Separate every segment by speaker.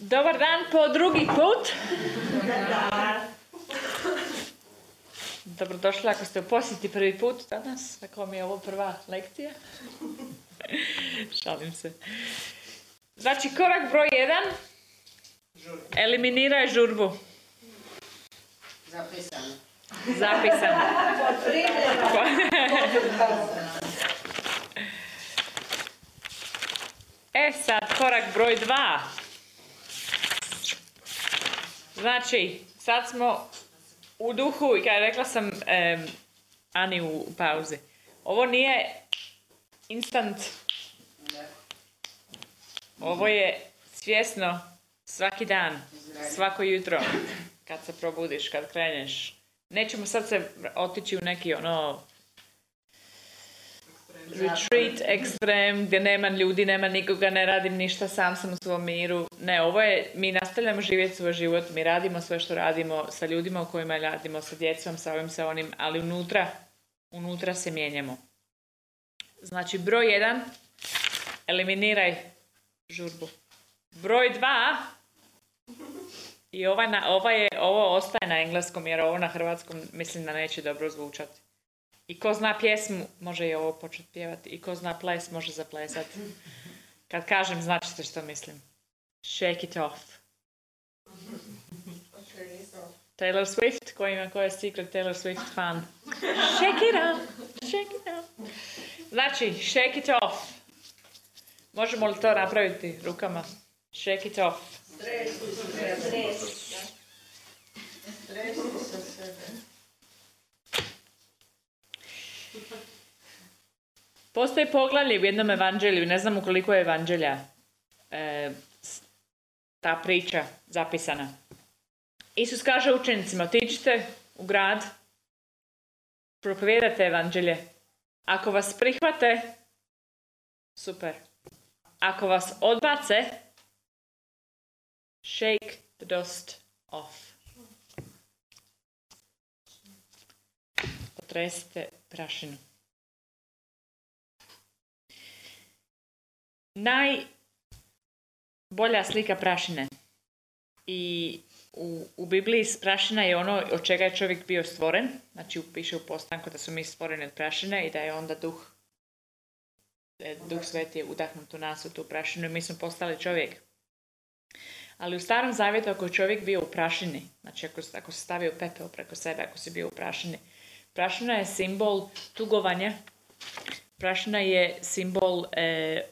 Speaker 1: Dobar dan po drugi put. Dobrodošli ako ste u posjeti prvi put danas, ako mi je ovo prva lekcija. Šalim se. Znači, korak broj jedan. Eliminiraj žurbu.
Speaker 2: Zapisano.
Speaker 1: Zapisano. E sad, korak broj dva. Znači, sad smo u duhu, i kada rekla sam Ani u pauzi, ovo nije instant, ovo je svjesno svaki dan, svako jutro, kad se probudiš, kad kreneš. Nećemo sad se otići u neki ono retreat ekstrem gdje nema ljudi, nema nikoga, ne radim ništa, sam sam u svom miru. Ne, ovo je, mi nastavljamo živjeti svoj život, mi radimo sve što radimo sa ljudima u kojima radimo, sa djecom, sa ovim, sa onim, ali unutra, unutra se mijenjamo. Znači, broj jedan, eliminiraj žurbu. Broj dva, i ova, je, ovo ostaje na engleskom jer ovo na hrvatskom mislim da neće dobro zvučati. I ko zna pjesmu, može i ovo početi pjevati. I ko zna ples, može zaplesati. Kad kažem, znači što mislim. Shake it off. Taylor Swift, ko ima, ko je secret Taylor Swift fan. Shake it off, shake it off. Znači, shake it off. Možemo li to napraviti rukama? Shake it off. Postoji poglavlje u jednom evanđelju, ne znam koliko je evanđelja e, ta priča zapisana. Isus kaže učenicima, otiđite u grad, propovijedate evanđelje. Ako vas prihvate, super. Ako vas odbace, shake the dust off. Potresite prašinu. Najbolja slika prašine. I u, u Bibliji prašina je ono od čega je čovjek bio stvoren. Znači piše u postanku da su mi stvoreni od prašine i da je onda duh duh sveti je udahnut u nas u tu prašinu i mi smo postali čovjek. Ali u starom zavjetu ako je čovjek bio u prašini, znači ako, ako se stavio pepeo preko sebe, ako si bio u prašini, prašina je simbol tugovanja, prašina je simbol e,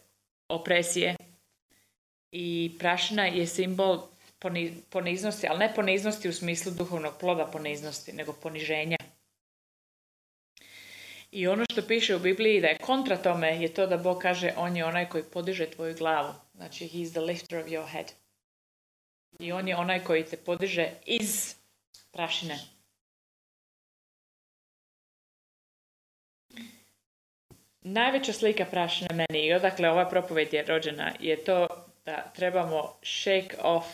Speaker 1: opresije i prašina je simbol poni- poniznosti, ali ne poniznosti u smislu duhovnog ploda poniznosti, nego poniženja. I ono što piše u Bibliji da je kontra tome je to da Bog kaže on je onaj koji podiže tvoju glavu. Znači, he is the lifter of your head. I on je onaj koji te podiže iz prašine. Najveća slika prašine meni i odakle ova propoved je rođena je to da trebamo shake off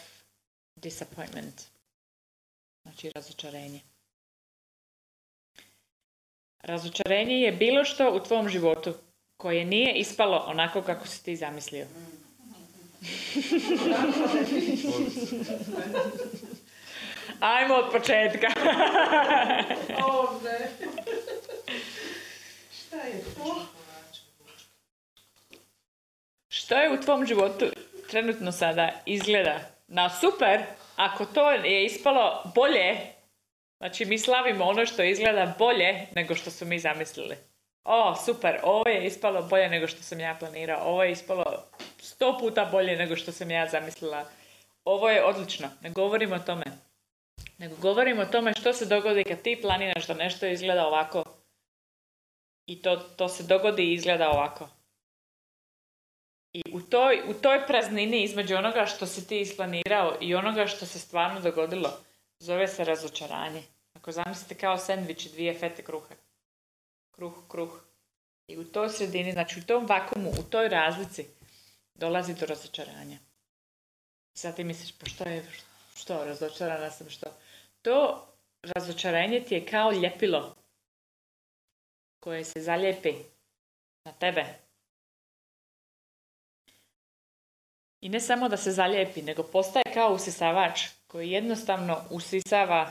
Speaker 1: disappointment. Znači razočarenje. Razočarenje je bilo što u tvom životu koje nije ispalo onako kako si ti zamislio. Ajmo od početka.
Speaker 3: Šta je to?
Speaker 1: Što je u tvom životu trenutno sada izgleda na super, ako to je ispalo bolje, znači mi slavimo ono što izgleda bolje nego što su mi zamislili. O, super, ovo je ispalo bolje nego što sam ja planirao, ovo je ispalo sto puta bolje nego što sam ja zamislila. Ovo je odlično, ne govorimo o tome. Nego govorimo o tome što se dogodi kad ti planiraš da nešto izgleda ovako i to, to se dogodi i izgleda ovako. I u toj, u toj praznini između onoga što si ti isplanirao i onoga što se stvarno dogodilo, zove se razočaranje. Ako zamislite kao sendvič i dvije fete kruha. Kruh, kruh. I u toj sredini, znači u tom vakumu, u toj razlici, dolazi do razočaranja. Sad ti misliš, pa što je, što, razočarana sam, što? To razočaranje ti je kao ljepilo koje se zalijepi na tebe I ne samo da se zalijepi, nego postaje kao usisavač koji jednostavno usisava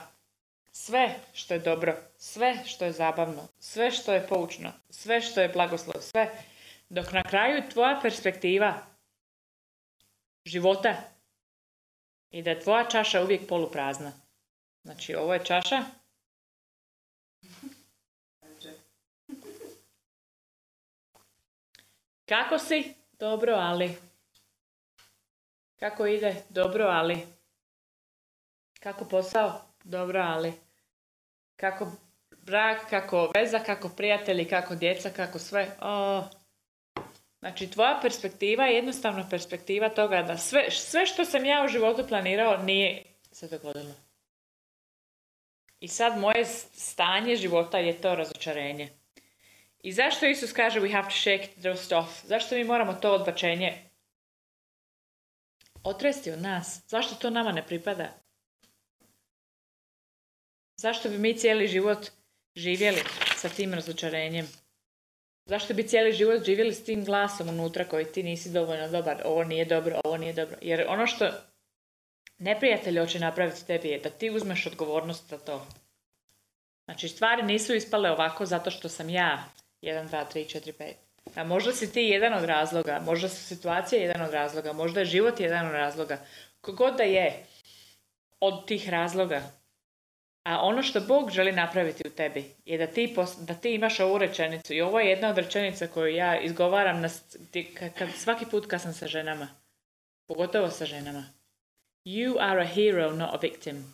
Speaker 1: sve što je dobro, sve što je zabavno, sve što je poučno, sve što je blagoslov, sve. Dok na kraju tvoja perspektiva života i da je tvoja čaša uvijek poluprazna. Znači, ovo je čaša Kako si? Dobro, ali. Kako ide? Dobro, ali. Kako posao? Dobro, ali. Kako brak, kako veza, kako prijatelji, kako djeca, kako sve. O. Znači, tvoja perspektiva je jednostavno perspektiva toga da sve, sve što sam ja u životu planirao nije se dogodilo. I sad moje stanje života je to razočarenje. I zašto Isus kaže we have to shake the off? Zašto mi moramo to odbačenje otresti od nas? Zašto to nama ne pripada? Zašto bi mi cijeli život živjeli sa tim razočarenjem? Zašto bi cijeli život živjeli s tim glasom unutra koji ti nisi dovoljno dobar? Ovo nije dobro, ovo nije dobro. Jer ono što neprijatelj hoće napraviti tebi je da ti uzmeš odgovornost za to. Znači, stvari nisu ispale ovako zato što sam ja 1, 2, 3, 4, 5. A možda si ti jedan od razloga, možda su situacije jedan od razloga, možda je život jedan od razloga. Kogod da je od tih razloga. A ono što Bog želi napraviti u tebi je da ti, da ti imaš ovu rečenicu. I ovo je jedna od rečenica koju ja izgovaram na, kad, svaki put kad sam sa ženama. Pogotovo sa ženama. You are a hero, not a victim.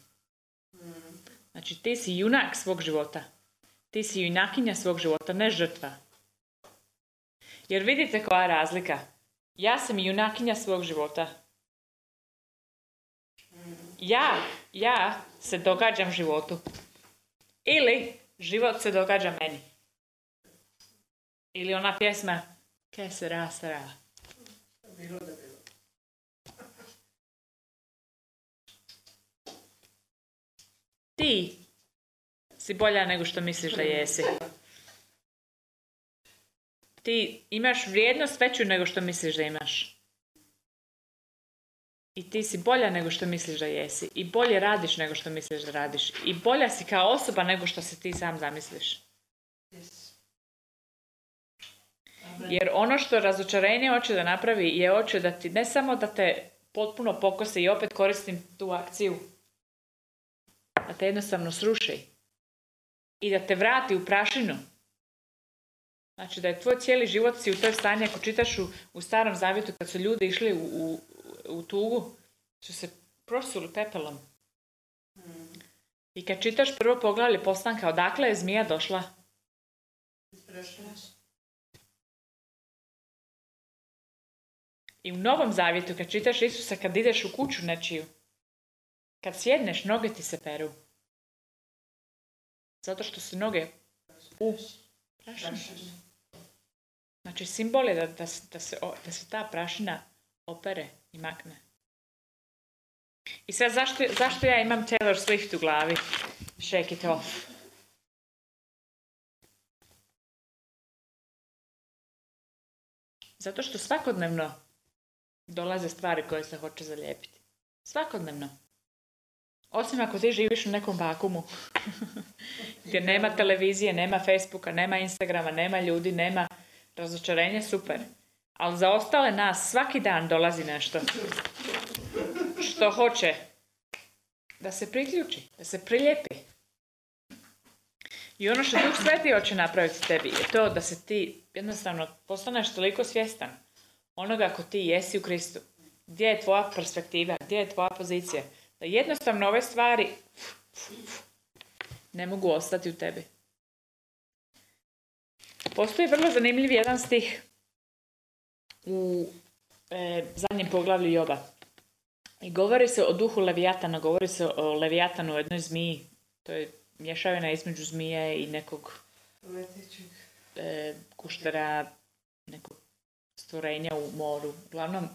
Speaker 1: Znači ti si junak svog života. Ti si junakinja svog života, ne žrtva. Jer vidite koja je razlika. Ja sam junakinja svog života. Ja, ja se događam životu. Ili život se događa meni. Ili ona pjesma Ke se ra, Ti si bolja nego što misliš da jesi. Ti imaš vrijednost veću nego što misliš da imaš. I ti si bolja nego što misliš da jesi. I bolje radiš nego što misliš da radiš. I bolja si kao osoba nego što se ti sam zamisliš. Jer ono što razočarenje hoće da napravi je hoće da ti ne samo da te potpuno pokose i opet koristim tu akciju, da te jednostavno sruši i da te vrati u prašinu. Znači da je tvoj cijeli život si u toj stanji, ako čitaš u, starom zavjetu kad su ljudi išli u, u, u tugu, su se prosuli pepelom. I kad čitaš prvo poglavlje postanka, odakle je zmija došla? I u Novom Zavjetu, kad čitaš Isusa, kad ideš u kuću nečiju, kad sjedneš, noge ti se peru. Zato što su noge u. Znači, simbol je da, da, da, se, da se ta prašina opere i makne. I sad, zašto, zašto ja imam Taylor Swift u glavi? Shake it off. Zato što svakodnevno dolaze stvari koje se hoće zalijepiti. Svakodnevno. Osim ako ti živiš u nekom vakumu gdje nema televizije, nema Facebooka, nema Instagrama, nema ljudi, nema razočarenja, super. Ali za ostale nas svaki dan dolazi nešto što hoće da se priključi, da se priljepi. I ono što Duh Sveti hoće napraviti tebi je to da se ti jednostavno postaneš toliko svjestan onoga ako ti jesi u Kristu. Gdje je tvoja perspektiva, gdje je tvoja pozicija. Da jednostavno ove stvari ne mogu ostati u tebi. Postoji vrlo zanimljiv jedan stih u e, zadnjem poglavlju Joba. I govori se o duhu Levijatana, govori se o Levijatanu, jednoj zmiji. To je mješavina između zmije i nekog e, kuštera, nekog stvorenja u moru. Uglavnom,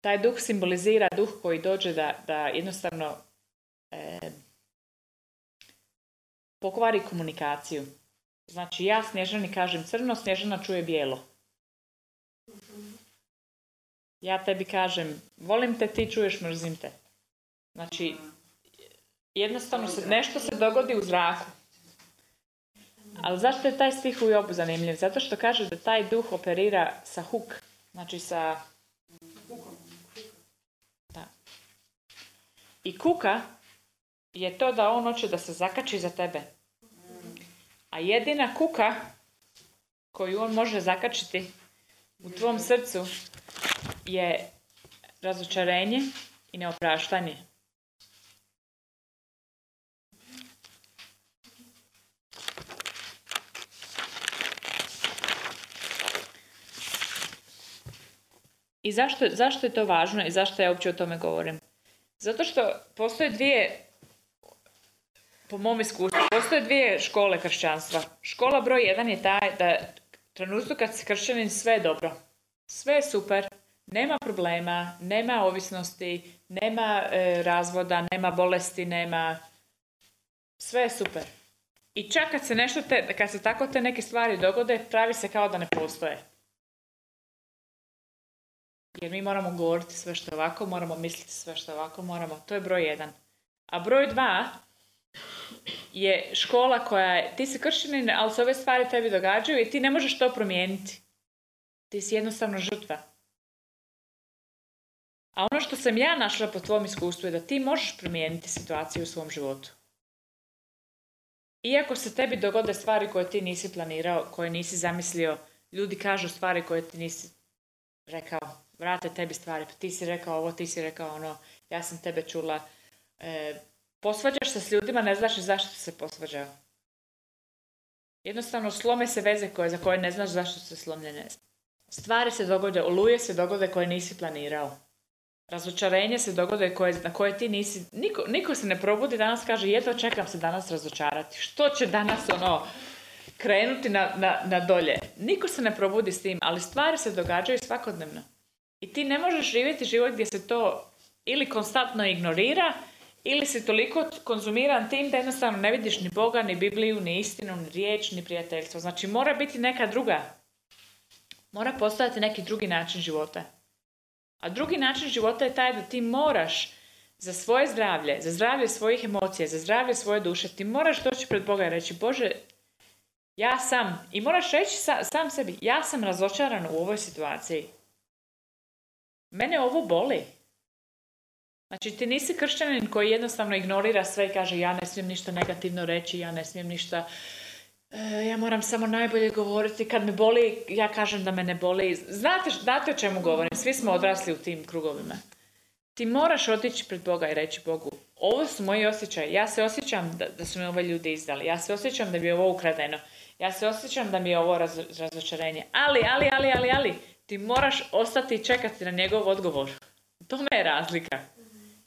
Speaker 1: taj duh simbolizira duh koji dođe da, da jednostavno e, pokvari komunikaciju. Znači ja Snježani kažem crno, Snježana čuje bijelo. Ja tebi kažem, volim te, ti čuješ, mrzim te. Znači, jednostavno se, nešto se dogodi u zraku. Ali zašto je taj stih u Jobu zanimljiv? Zato što kaže da taj duh operira sa huk. Znači sa... I kuka je to da on hoće da se zakači za tebe. A jedina kuka koju on može zakačiti u tvom srcu je razočarenje i neopraštanje. I zašto, zašto je to važno i zašto ja uopće o tome govorim? Zato što postoje dvije, po mom iskustvu, postoje dvije škole kršćanstva. Škola broj jedan je taj da trenutku kad si kršćanin sve je dobro. Sve je super, nema problema, nema ovisnosti, nema e, razvoda, nema bolesti, nema... Sve je super. I čak kad se nešto te, kad se tako te neke stvari dogode, pravi se kao da ne postoje. Jer mi moramo govoriti sve što ovako, moramo misliti sve što ovako, moramo, to je broj jedan. A broj dva je škola koja je, ti si kršćanin, ali se ove stvari tebi događaju i ti ne možeš to promijeniti. Ti si jednostavno žrtva. A ono što sam ja našla po tvom iskustvu je da ti možeš promijeniti situaciju u svom životu. Iako se tebi dogode stvari koje ti nisi planirao, koje nisi zamislio, ljudi kažu stvari koje ti nisi rekao, vrate tebi stvari, pa ti si rekao ovo, ti si rekao ono, ja sam tebe čula. E, posvađaš se s ljudima, ne znaš zašto se posvađao. Jednostavno slome se veze koje, za koje ne znaš zašto su slomljene. Stvari se dogode, oluje se dogode koje nisi planirao. Razočarenje se dogode koje, na koje ti nisi... Niko, niko se ne probudi danas kaže jedva čekam se danas razočarati. Što će danas ono krenuti na, na, na dolje? Niko se ne probudi s tim, ali stvari se događaju svakodnevno. I ti ne možeš živjeti život gdje se to ili konstantno ignorira, ili si toliko konzumiran tim da jednostavno ne vidiš ni Boga, ni Bibliju, ni istinu, ni riječ, ni prijateljstvo. Znači mora biti neka druga. Mora postojati neki drugi način života. A drugi način života je taj da ti moraš za svoje zdravlje, za zdravlje svojih emocija, za zdravlje svoje duše, ti moraš doći pred Boga i reći, Bože, ja sam, i moraš reći sam sebi, ja sam razočaran u ovoj situaciji. Mene ovo boli. Znači ti nisi kršćanin koji jednostavno ignorira sve i kaže ja ne smijem ništa negativno reći, ja ne smijem ništa, e, ja moram samo najbolje govoriti, kad me boli ja kažem da me ne boli. Znate, znate o čemu govorim, svi smo odrasli u tim krugovima. Ti moraš otići pred Boga i reći Bogu, ovo su moji osjećaji, ja se osjećam da, da su me ove ljudi izdali, ja se osjećam da mi je ovo ukradeno, ja se osjećam da mi je ovo razočarenje, ali, ali, ali, ali, ali, ti moraš ostati i čekati na njegov odgovor. To me je razlika.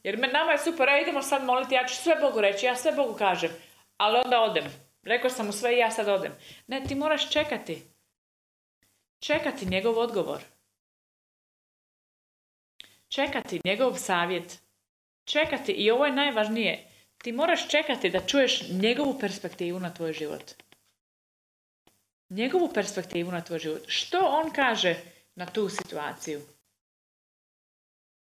Speaker 1: Jer me, nama je super, a idemo sad moliti, ja ću sve Bogu reći, ja sve Bogu kažem, ali onda odem. Rekao sam mu sve i ja sad odem. Ne, ti moraš čekati. Čekati njegov odgovor. Čekati njegov savjet. Čekati, i ovo je najvažnije, ti moraš čekati da čuješ njegovu perspektivu na tvoj život. Njegovu perspektivu na tvoj život. Što on kaže na tu situaciju?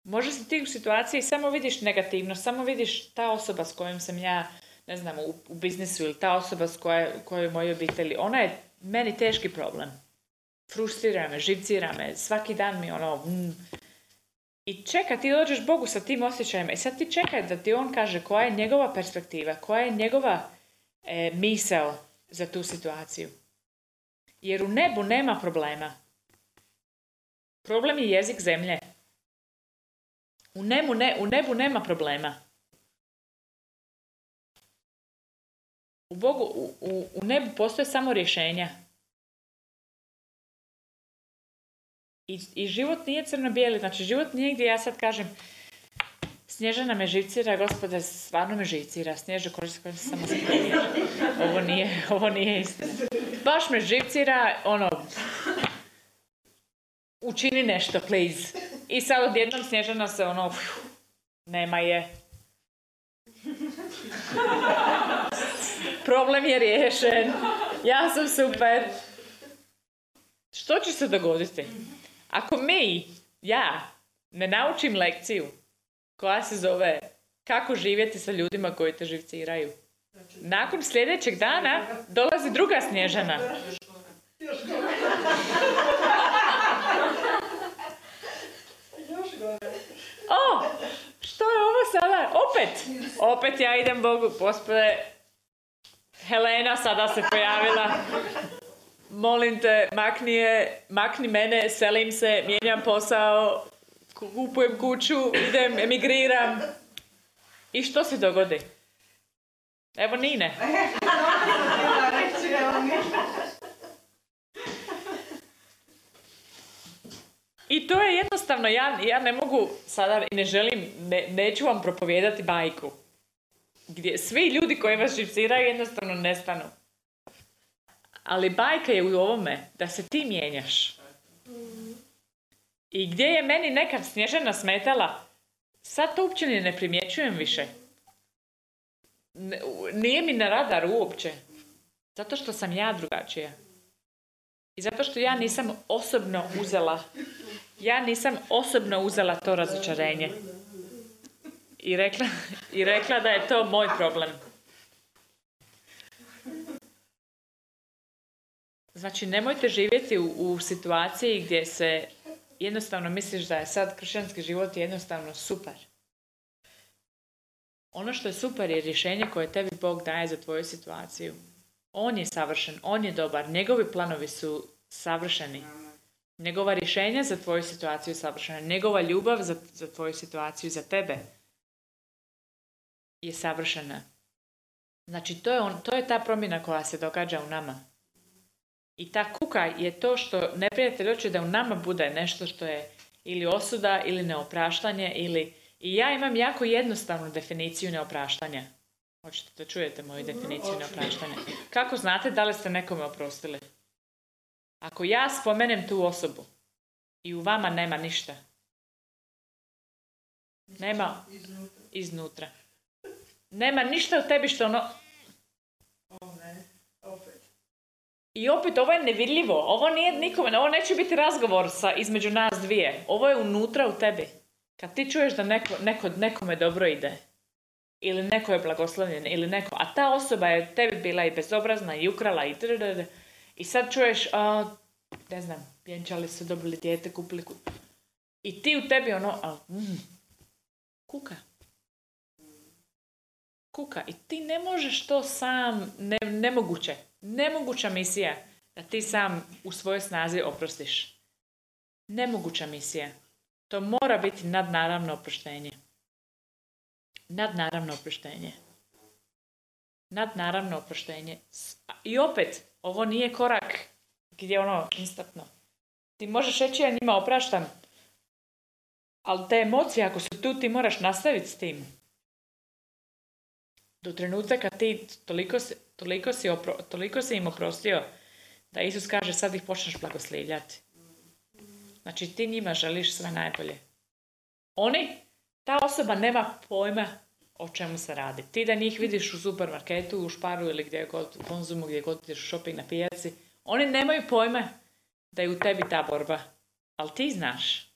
Speaker 1: Možda si ti u situaciji samo vidiš negativno, samo vidiš ta osoba s kojom sam ja, ne znam, u, u biznisu ili ta osoba s koje, kojoj je mojoj obitelji, ona je meni teški problem. Frustrira me, živcira me, svaki dan mi ono... Mm. I čeka, ti dođeš Bogu sa tim osjećajima i sad ti čekaj da ti on kaže koja je njegova perspektiva, koja je njegova e, misao za tu situaciju. Jer u nebu nema problema. Problem je jezik zemlje. U, nebu, ne, u nebu nema problema. U, Bogu, u, u, u nebu postoje samo rješenja. I, I život nije crno-bijeli. Znači, život nije gdje ja sad kažem Snježana me živcira, gospode, stvarno me živcira. Snježa koristi se samo Ovo nije, ovo nije istina. Baš me živcira, ono, učini nešto, please. I sad odjednom Snježana se ono, nema je. Problem je riješen. Ja sam super. Što će se dogoditi? Ako mi ja ne naučim lekciju koja se zove kako živjeti sa ljudima koji te živciraju. Nakon sljedećeg dana dolazi druga snježana. O, što je ovo sada? Opet, opet ja idem Bogu, gospode, Helena sada se pojavila. Molim te, makni, je, makni mene, selim se, mijenjam posao, kupujem kuću, idem, emigriram. I što se dogodi? Evo Nine. I to je jednostavno, ja, ja ne mogu sada i ne želim, ne, neću vam propovijedati bajku. Gdje svi ljudi koji vas živciraju jednostavno nestanu. Ali bajka je u ovome da se ti mijenjaš. I gdje je meni nekad snježena smetala, sad to uopće ne primjećujem više. Nije mi na radar uopće. Zato što sam ja drugačija. I zato što ja nisam osobno uzela ja nisam osobno uzela to razočarenje. I rekla, I rekla da je to moj problem. Znači, nemojte živjeti u, u situaciji gdje se jednostavno misliš da je sad kršćanski život jednostavno super. Ono što je super je rješenje koje tebi Bog daje za tvoju situaciju. On je savršen, on je dobar, njegovi planovi su savršeni. Njegova rješenja za tvoju situaciju je savršena. Njegova ljubav za, za tvoju situaciju, za tebe je savršena. Znači, to je, on, to je ta promjena koja se događa u nama. I ta kuka je to što neprijatelj hoće da u nama bude nešto što je ili osuda ili neopraštanje ili... I ja imam jako jednostavnu definiciju neopraštanja. Hoćete da čujete moju definiciju neopraštanja. Kako znate da li ste nekome oprostili? Ako ja spomenem tu osobu i u vama nema ništa, nema iznutra. Nema ništa u tebi što ono... I opet, ovo je nevidljivo. Ovo nije nikome, ovo neće biti razgovor sa, između nas dvije. Ovo je unutra u tebi. Kad ti čuješ da neko, neko, nekome dobro ide, ili neko je blagoslovljen, ili neko, a ta osoba je tebi bila i bezobrazna, i ukrala, i i sad čuješ, a, ne znam, vjenčali su, dobili dijete, kupili ku... I ti u tebi ono, a, mm, kuka. Kuka. I ti ne možeš to sam, ne, nemoguće. Nemoguća misija da ti sam u svojoj snazi oprostiš. Nemoguća misija. To mora biti nadnaravno oproštenje. Nadnaravno oproštenje. Nadnaravno oproštenje. I opet, ovo nije korak gdje ono instantno. Ti možeš reći ja njima opraštam, ali te emocije ako su tu ti moraš nastaviti s tim. Do trenutka kad ti toliko, toliko, si, opro, toliko si im oprostio da Isus kaže sad ih počneš blagoslivljati. Znači ti njima želiš sve najbolje. Oni, ta osoba nema pojma o čemu se radi. Ti da njih vidiš u supermarketu, u šparu ili gdje god, u konzumu, gdje god ideš u shopping na pijaci, oni nemaju pojma da je u tebi ta borba. Ali ti znaš.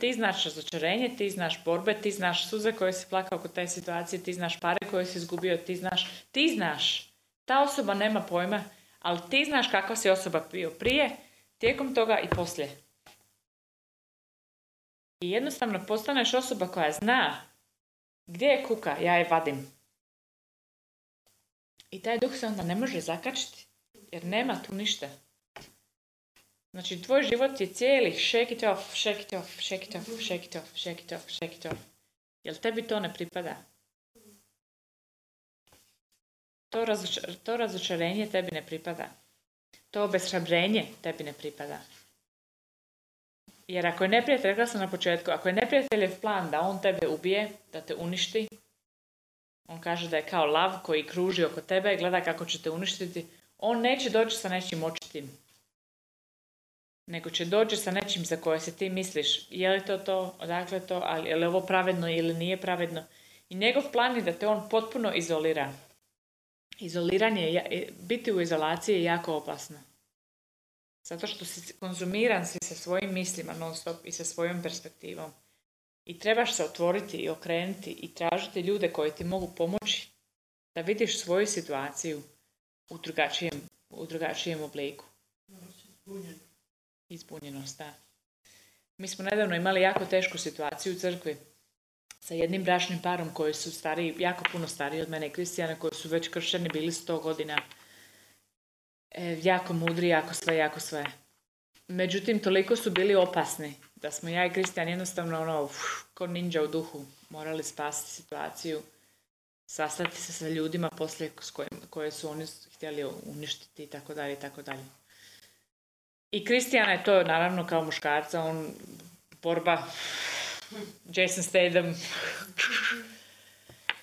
Speaker 1: Ti znaš razočarenje, ti znaš borbe, ti znaš suze koje si plakao kod te situacije, ti znaš pare koje si izgubio, ti znaš. Ti znaš. Ta osoba nema pojma, ali ti znaš kakva si osoba bio prije, tijekom toga i poslije. I jednostavno postaneš osoba koja zna gdje je kuka, ja je vadim. I taj duh se onda ne može zakačiti. Jer nema tu ništa. Znači, tvoj život je cijeli shake it off, shake it off, shake it off, shake it off, shake it off, shake it off. Jel tebi to ne pripada? To, to razočarenje tebi ne pripada. To obeshrabrenje tebi ne pripada. Jer ako je neprijatelj, rekla sam na početku, ako je neprijateljev plan da on tebe ubije, da te uništi, on kaže da je kao lav koji kruži oko tebe, gleda kako će te uništiti, on neće doći sa nečim očitim. Nego će doći sa nečim za koje se ti misliš, je li to to, odakle to, ali je li ovo pravedno ili nije pravedno. I njegov plan je da te on potpuno izolira. Izoliranje, biti u izolaciji je jako opasno. Zato što si konzumiran si sa svojim mislima non stop i sa svojom perspektivom. I trebaš se otvoriti i okrenuti i tražiti ljude koji ti mogu pomoći da vidiš svoju situaciju u drugačijem, u drugačijem obliku. Izbunjenost, da. Mi smo nedavno imali jako tešku situaciju u crkvi sa jednim bračnim parom koji su stariji, jako puno stariji od mene i Kristijana, koji su već kršćani bili sto godina. E, jako mudri, jako sve, jako sve. Međutim, toliko su bili opasni da smo ja i Kristijan jednostavno ono, uf, ko ninja u duhu morali spasiti situaciju, sastati se sa ljudima poslije s koje su oni htjeli uništiti i tako dalje i tako dalje. I Kristijana je to naravno kao muškarca, on borba Jason Statham.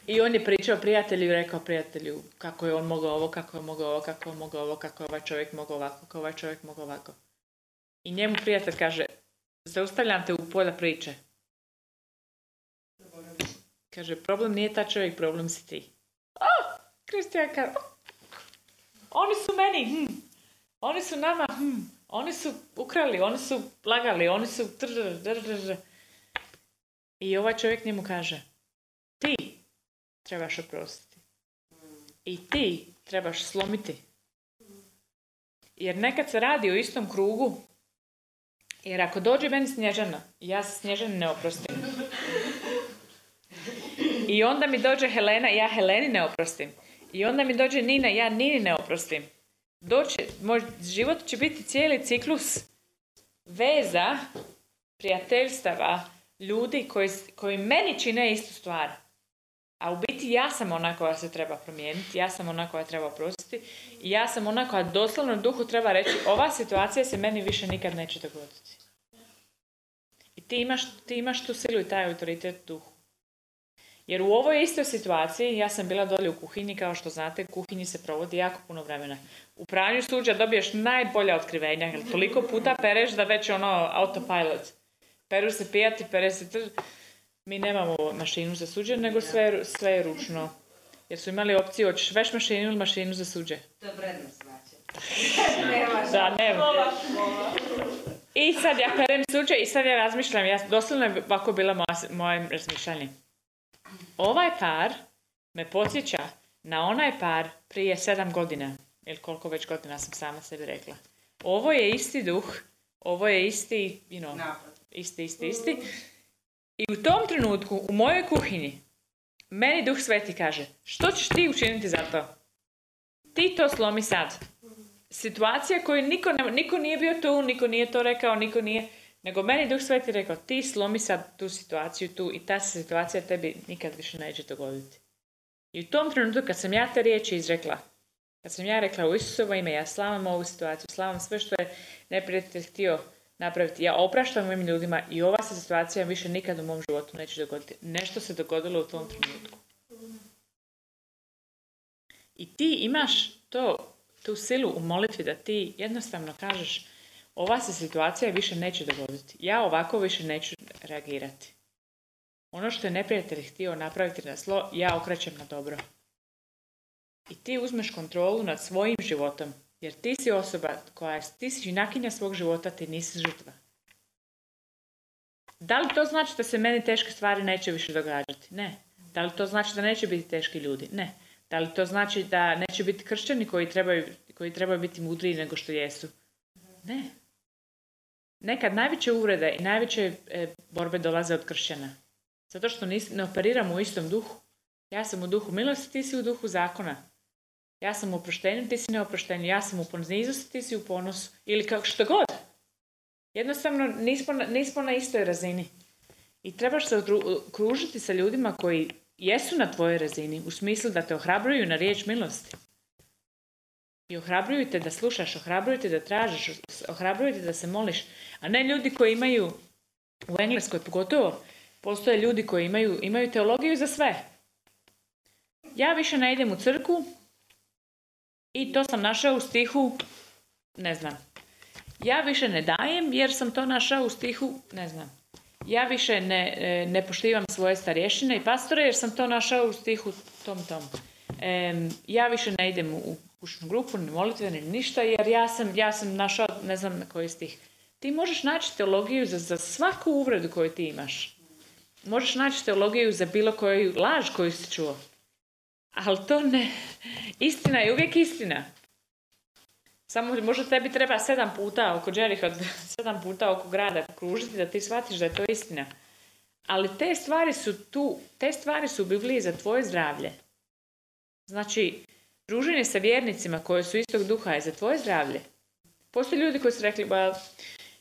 Speaker 1: I on je pričao prijatelju i rekao prijatelju kako je on mogao ovo, kako je mogao ovo, kako je mogao ovo, kako je ovaj čovjek mogao ovako, kako je ovaj čovjek mogao ovako. I njemu prijatelj kaže, zaustavljam te u polja priče. Kaže, problem nije ta čovjek, problem si ti. Oh, Kristijan kaže, oni su meni, hm. oni su nama, hm. Oni su ukrali, oni su lagali, oni su I ovaj čovjek njemu kaže, ti trebaš oprostiti. I ti trebaš slomiti. Jer nekad se radi u istom krugu. Jer ako dođe meni Snježana, ja se Snježani ne oprostim. I onda mi dođe Helena, ja Heleni ne oprostim. I onda mi dođe Nina, ja Nini ne oprostim. Doće, moj život će biti cijeli ciklus veza, prijateljstava, ljudi koji, koji meni čine istu stvar. A u biti ja sam ona koja se treba promijeniti, ja sam ona koja treba oprostiti i ja sam ona koja doslovno duhu treba reći ova situacija se meni više nikad neće dogoditi. I ti imaš, ti imaš tu silu i taj autoritet duhu. Jer u ovoj istoj situaciji, ja sam bila dolje u kuhinji, kao što znate, u kuhinji se provodi jako puno vremena. U pranju suđa dobiješ najbolja otkrivenja, jer toliko puta pereš da već ono autopilot. Peru se pijati, pere se tr... Mi nemamo mašinu za suđe, nego sve, sve je ručno. Jer su imali opciju, hoćeš veš mašinu ili mašinu za suđe.
Speaker 2: To vrednost znači.
Speaker 1: da, nema. I sad ja perem suđe i sad ja razmišljam, ja doslovno je ovako bilo moje razmišljanje. Ovaj par me podsjeća na onaj par prije sedam godina, ili koliko već godina sam sama sebi rekla. Ovo je isti duh, ovo je isti, you know, isti, isti, isti. I u tom trenutku, u mojoj kuhinji, meni duh sveti kaže, što ćeš ti učiniti za to? Ti to slomi sad. Situacija koju niko, ne, niko nije bio tu, niko nije to rekao, niko nije... Nego meni Duh Sveti rekao, ti slomi sad tu situaciju tu i ta situacija tebi nikad više neće dogoditi. I u tom trenutku kad sam ja te riječi izrekla, kad sam ja rekla u Isusovo ime, ja slavam ovu situaciju, slavam sve što je neprijatelj htio napraviti. Ja opraštam ovim ljudima i ova se situacija više nikad u mom životu neće dogoditi. Nešto se dogodilo u tom trenutku. I ti imaš to, tu silu u molitvi da ti jednostavno kažeš ova se situacija više neće dogoditi. Ja ovako više neću reagirati. Ono što je neprijatelj htio napraviti na zlo, ja okrećem na dobro. I ti uzmeš kontrolu nad svojim životom, jer ti si osoba koja je, ti si nakinja svog života, ti nisi žrtva. Da li to znači da se meni teške stvari neće više događati? Ne. Da li to znači da neće biti teški ljudi? Ne. Da li to znači da neće biti kršćani koji trebaju, koji trebaju biti mudriji nego što jesu? Ne. Nekad najveće uvrede i najveće e, borbe dolaze od kršćana. Zato što ne operiramo u istom duhu. Ja sam u duhu milosti, ti si u duhu zakona. Ja sam u oproštenju, ti si neoproštenju. Ja sam u poniznosti, ti si u ponosu. Ili kako što god. Jednostavno nismo, nismo na istoj razini. I trebaš se okružiti sa ljudima koji jesu na tvojoj razini, u smislu da te ohrabruju na riječ milosti. I ohrabruju te da slušaš, ohrabruju te da tražiš, ohrabruju te da se moliš. A ne ljudi koji imaju, u Engleskoj pogotovo, postoje ljudi koji imaju, imaju teologiju za sve. Ja više ne idem u crku i to sam našao u stihu, ne znam. Ja više ne dajem jer sam to našao u stihu, ne znam. Ja više ne, e, ne poštivam svoje starješine i pastore jer sam to našao u stihu tom tom. ja više ne idem u kućnu grupu, ni molitve, ni ništa, jer ja sam, ja sam našao, ne znam na koji stih. Ti možeš naći teologiju za, za svaku uvredu koju ti imaš. Možeš naći teologiju za bilo koju laž koju si čuo. Ali to ne. Istina je uvijek istina. Samo možda tebi treba sedam puta oko Jericho, sedam puta oko grada kružiti da ti shvatiš da je to istina. Ali te stvari su tu, te stvari su u Bibliji za tvoje zdravlje. Znači, druženje sa vjernicima koji su istog duha je za tvoje zdravlje. Postoje ljudi koji su rekli, ba,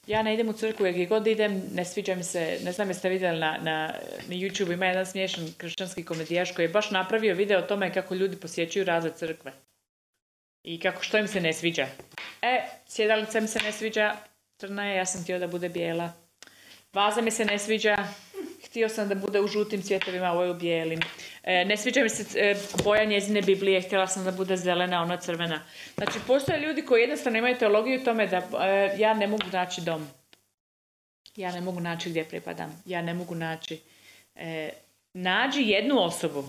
Speaker 1: ja ne idem u crkvu jer god idem, ne sviđa mi se, ne znam jeste vidjeli na, na, na YouTube, ima jedan smiješan kršćanski komedijaš koji je baš napravio video o tome kako ljudi posjećuju razne crkve. I kako što im se ne sviđa. E, sjedalica mi se ne sviđa, crna je, ja sam htio da bude bijela. Vaza mi se ne sviđa, htio sam da bude u žutim cvjetovima, ovo je u bijelim. E, ne sviđa mi se e, boja njezine Biblije, htjela sam da bude zelena, ona crvena. Znači, postoje ljudi koji jednostavno imaju teologiju u tome da e, ja ne mogu naći dom. Ja ne mogu naći gdje pripadam. Ja ne mogu naći... nađi jednu osobu.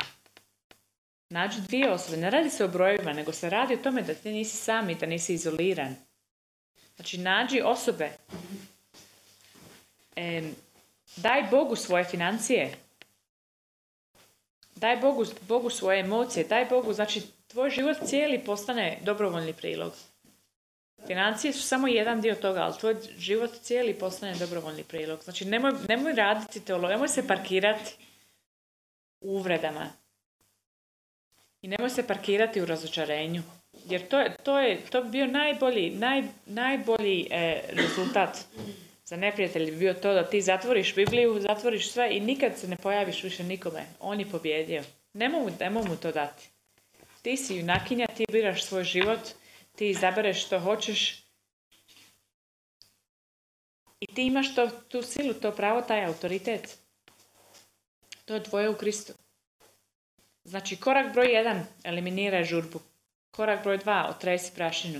Speaker 1: Nađi dvije osobe. Ne radi se o brojevima, nego se radi o tome da ti nisi sami, da nisi izoliran. Znači, nađi osobe. Daj Bogu svoje financije. Daj Bogu, Bogu svoje emocije. Daj Bogu, znači tvoj život cijeli postane dobrovoljni prilog. Financije su samo jedan dio toga, ali tvoj život cijeli postane dobrovoljni prilog. Znači nemoj, nemoj raditi teologiju, nemoj se parkirati u uvredama. I nemoj se parkirati u razočarenju. Jer to, to, je, to bi bio najbolji, naj, najbolji e, rezultat za neprijatelj bi bio to da ti zatvoriš Bibliju, zatvoriš sve i nikad se ne pojaviš više nikome. On je pobjedio. Nemoj mu, to dati. Ti si junakinja, ti biraš svoj život, ti izabereš što hoćeš i ti imaš to, tu silu, to pravo, taj autoritet. To je tvoje u Kristu. Znači, korak broj jedan, eliminiraj žurbu. Korak broj dva, otresi prašinu.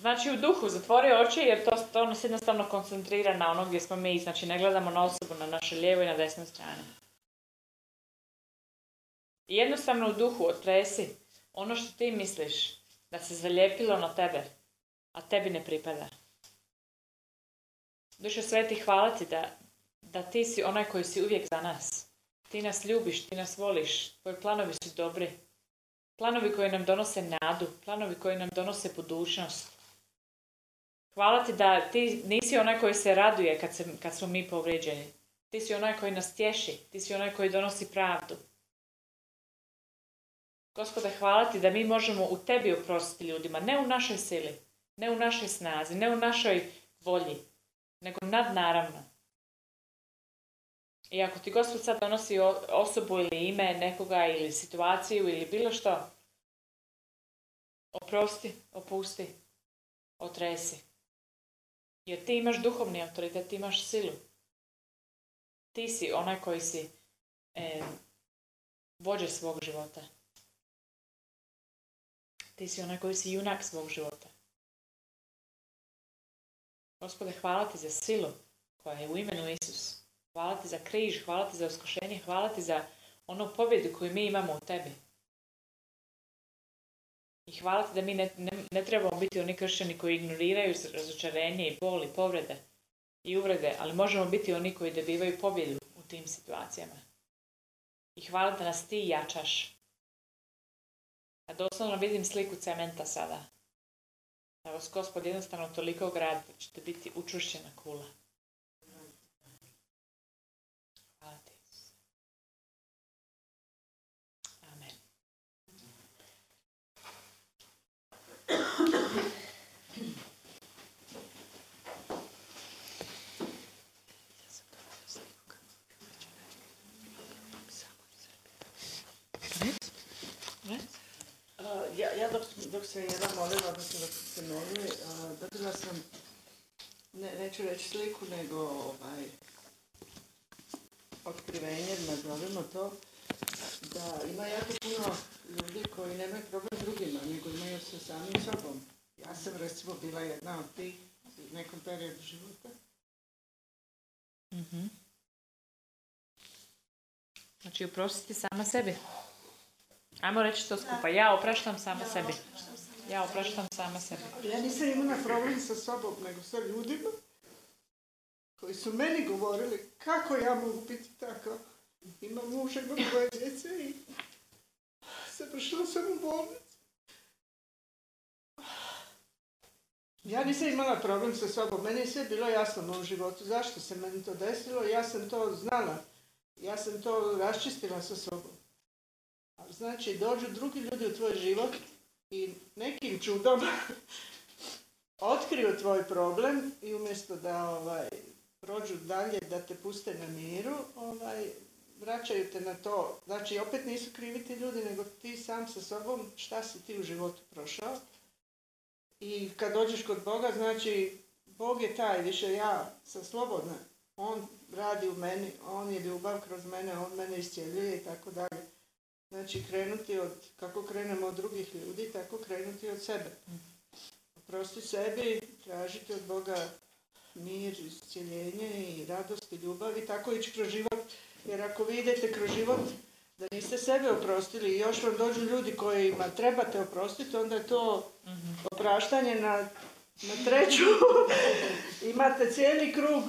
Speaker 1: Znači u duhu zatvori oči jer to, to nas jednostavno koncentrira na ono gdje smo mi, znači ne gledamo na osobu na našoj lijevoj i na desnoj strani. I jednostavno u duhu otresi ono što ti misliš da se zalijepilo na tebe, a tebi ne pripada. Duše sveti, hvala ti da, da ti si onaj koji si uvijek za nas. Ti nas ljubiš, ti nas voliš, tvoji planovi su dobri. Planovi koji nam donose nadu, planovi koji nam donose budućnost. Hvala ti da ti nisi onaj koji se raduje kad, se, kad smo mi povrijeđeni. Ti si onaj koji nas tješi. Ti si onaj koji donosi pravdu. Gospode, hvala ti da mi možemo u tebi oprostiti ljudima. Ne u našoj sili, ne u našoj snazi, ne u našoj volji, nego nadnaravno. I ako ti Gospod sad donosi osobu ili ime nekoga ili situaciju ili bilo što, oprosti, opusti, otresi. Jer ti imaš duhovni autoritet, ti imaš silu. Ti si onaj koji si e, vođe svog života. Ti si onaj koji si junak svog života. Gospode, hvala ti za silu koja je u imenu Isus. Hvala ti za križ, hvala ti za uskošenje, hvala ti za onu pobjedu koju mi imamo u tebi. I hvala ti da mi ne, ne, trebamo biti oni kršćani koji ignoriraju razočarenje i bol i povrede i uvrede, ali možemo biti oni koji dobivaju pobjedu u tim situacijama. I hvala da nas ti jačaš. A doslovno vidim sliku cementa sada. Da vas gospod jednostavno toliko gradi da ćete biti učušćena kula.
Speaker 2: Dok, se jedna molila, odnosno dok se molili, dobila sam, ne, neću reći sliku, nego ovaj, otkrivenje, nazovimo to, da ima jako puno ljudi koji nemaju problem drugima, nego imaju sa samim sobom. Ja sam recimo bila jedna od tih u nekom periodu života.
Speaker 1: Mhm. Znači oprostiti sama sebi. Ajmo reći to skupa. Ja opraštam sama sebi. Ja opraštam sama sebi.
Speaker 2: Ja nisam imala problem sa sobom, nego sa ljudima koji su meni govorili kako ja mogu biti tako. Imam muža, imam dvoje djece i završila sam u bolnici. Ja nisam imala problem sa sobom, meni je sve bilo jasno u mom životu. Zašto se meni to desilo? Ja sam to znala. Ja sam to raščistila sa sobom. Znači, dođu drugi ljudi u tvoj život i nekim čudom otkriju tvoj problem i umjesto da ovaj, prođu dalje, da te puste na miru, ovaj, vraćaju te na to. Znači, opet nisu krivi ti ljudi, nego ti sam sa sobom šta si ti u životu prošao. I kad dođeš kod Boga, znači, Bog je taj, više ja sam slobodna. On radi u meni, on je ljubav kroz mene, on mene iscijeljuje i tako dalje. Znači, krenuti od, kako krenemo od drugih ljudi, tako krenuti od sebe. Oprosti sebi, tražiti od Boga mir, iscijeljenje i radost i ljubav i tako ići kroz život. Jer ako vi idete kroz život da niste sebe oprostili i još vam dođu ljudi kojima trebate oprostiti, onda je to opraštanje na, na treću. Imate cijeli krug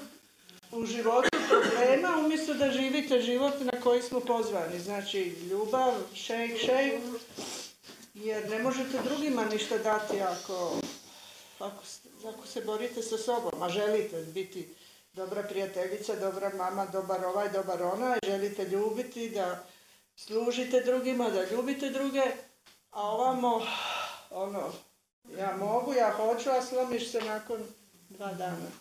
Speaker 2: u životu problema umjesto da živite život na koji smo pozvani. Znači ljubav, šejk, šejk, jer ne možete drugima ništa dati ako, ako, ako se borite sa sobom, a želite biti dobra prijateljica, dobra mama, dobar ovaj, dobar onaj, želite ljubiti, da služite drugima, da ljubite druge, a ovamo, ono, ja mogu, ja hoću, a slomiš se nakon dva dana.